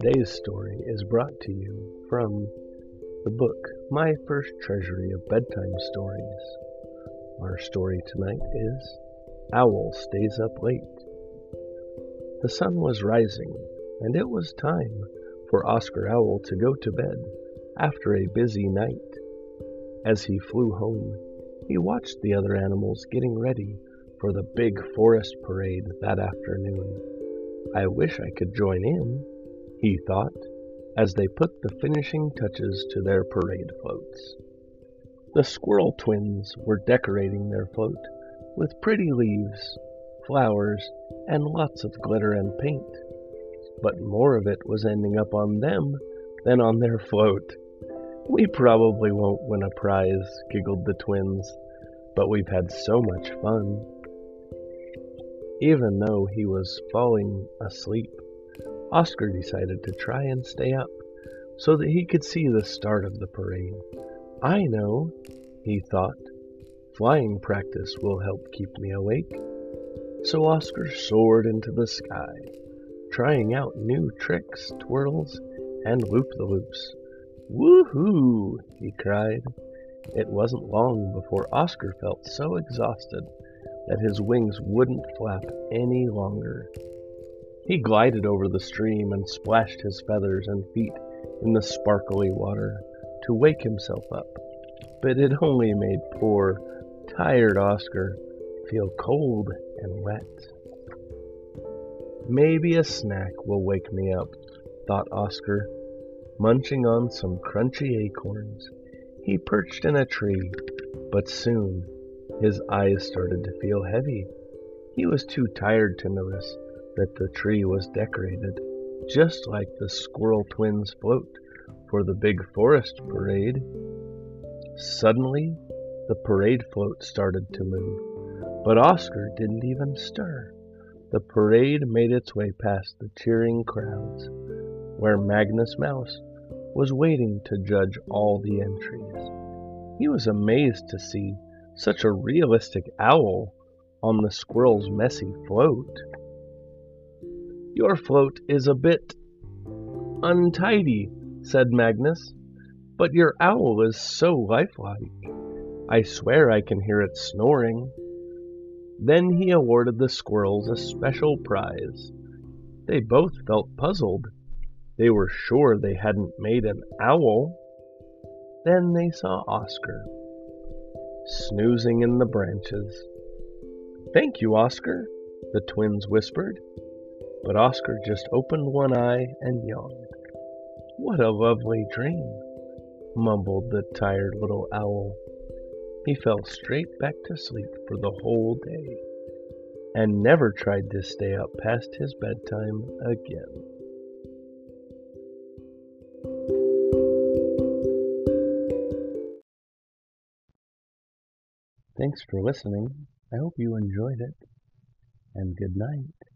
Today's story is brought to you from the book My First Treasury of Bedtime Stories. Our story tonight is Owl Stays Up Late. The sun was rising, and it was time for Oscar Owl to go to bed after a busy night. As he flew home, he watched the other animals getting ready for the big forest parade that afternoon. I wish I could join in he thought, as they put the finishing touches to their parade floats. The squirrel twins were decorating their float with pretty leaves, flowers, and lots of glitter and paint. But more of it was ending up on them than on their float. We probably won't win a prize, giggled the twins, but we've had so much fun. Even though he was falling asleep, Oscar decided to try and stay up so that he could see the start of the parade. I know, he thought. Flying practice will help keep me awake. So Oscar soared into the sky, trying out new tricks, twirls, and loop-the-loops. Woohoo! he cried. It wasn't long before Oscar felt so exhausted that his wings wouldn't flap any longer. He glided over the stream and splashed his feathers and feet in the sparkly water to wake himself up, but it only made poor, tired Oscar feel cold and wet. Maybe a snack will wake me up, thought Oscar, munching on some crunchy acorns. He perched in a tree, but soon his eyes started to feel heavy. He was too tired to notice that the tree was decorated just like the squirrel twins' float for the big forest parade. Suddenly, the parade float started to move, but Oscar didn't even stir. The parade made its way past the cheering crowds, where Magnus Mouse was waiting to judge all the entries. He was amazed to see such a realistic owl on the squirrel's messy float. Your float is a bit untidy, said Magnus, but your owl is so lifelike. I swear I can hear it snoring. Then he awarded the squirrels a special prize. They both felt puzzled. They were sure they hadn't made an owl. Then they saw Oscar, snoozing in the branches. Thank you, Oscar, the twins whispered. But Oscar just opened one eye and yawned. What a lovely dream, mumbled the tired little owl. He fell straight back to sleep for the whole day and never tried to stay up past his bedtime again. Thanks for listening. I hope you enjoyed it, and good night.